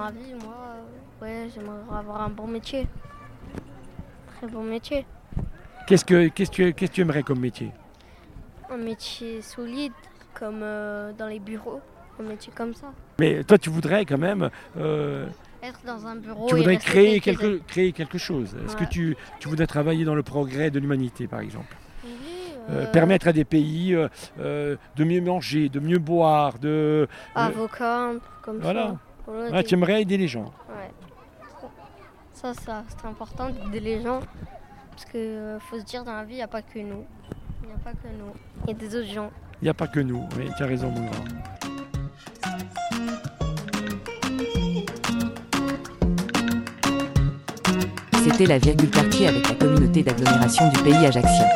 moi, euh, ouais, j'aimerais avoir un bon métier. Très bon métier. Qu'est-ce que, qu'est-ce que, qu'est-ce que tu aimerais comme métier? Un métier solide, comme euh, dans les bureaux. Un métier comme ça. Mais toi, tu voudrais quand même, euh, Être dans un bureau. tu voudrais créer quelque, créer quelque chose. Est-ce que tu, tu voudrais travailler dans le progrès de l'humanité, par exemple? Euh, Permettre à des pays euh, euh, de mieux manger, de mieux boire, de... Avocat, comme Voilà. ça. Ah, tu aimerais aider les gens. Ouais. Ça, ça c'est important d'aider les gens. Parce que euh, faut se dire, dans la vie, il n'y a pas que nous. Il n'y a pas que nous. Il y a des autres gens. Il n'y a pas que nous. Oui, tu as raison, mon grand. C'était la virgule quartier avec la communauté d'agglomération du pays ajaxien.